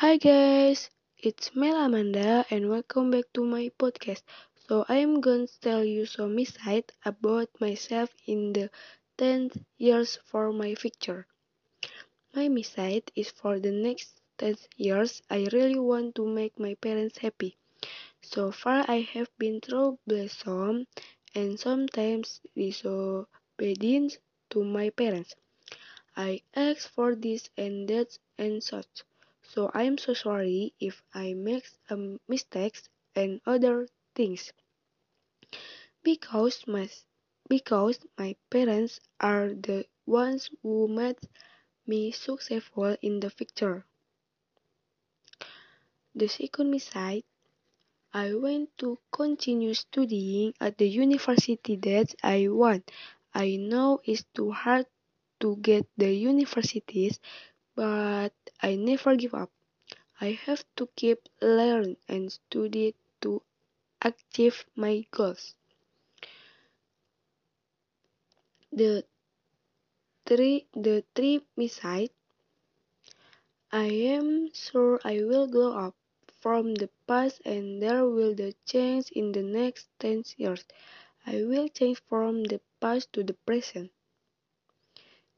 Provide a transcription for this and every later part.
Hi guys, it's Mel Amanda and welcome back to my podcast. So I am going to tell you some insight about myself in the 10 years for my future. My insight is for the next 10 years I really want to make my parents happy. So far I have been troublesome and sometimes disobedient to my parents. I ask for this and that and such. So I'm so sorry if I make um, mistakes and other things. Because my because my parents are the ones who made me successful in the future. The second mistake, I want to continue studying at the university that I want. I know it's too hard to get the universities, but I never give up. I have to keep learning and study to achieve my goals. The three the three message I am sure I will grow up from the past and there will the change in the next ten years. I will change from the past to the present.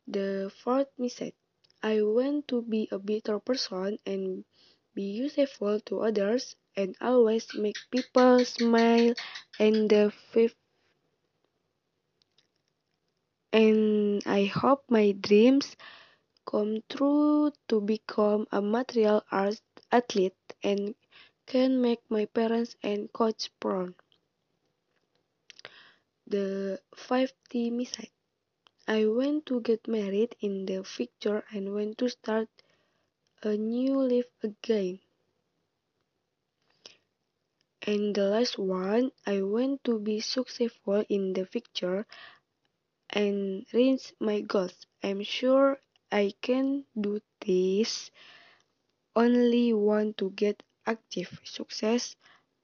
The fourth message I want to be a better person and be useful to others and always make people smile and the fifth and I hope my dreams come true to become a material arts athlete and can make my parents and coach proud. The 50 message I want to get married in the future and want to start a new life again. And the last one, I want to be successful in the future and reach my goals. I'm sure I can do this. Only want to get active success.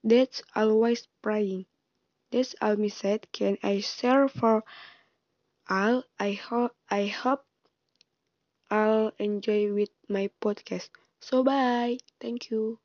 That's always praying. That's all me said. Can I share for all? I hope I hope I'll enjoy with my podcast. So bye. Thank you.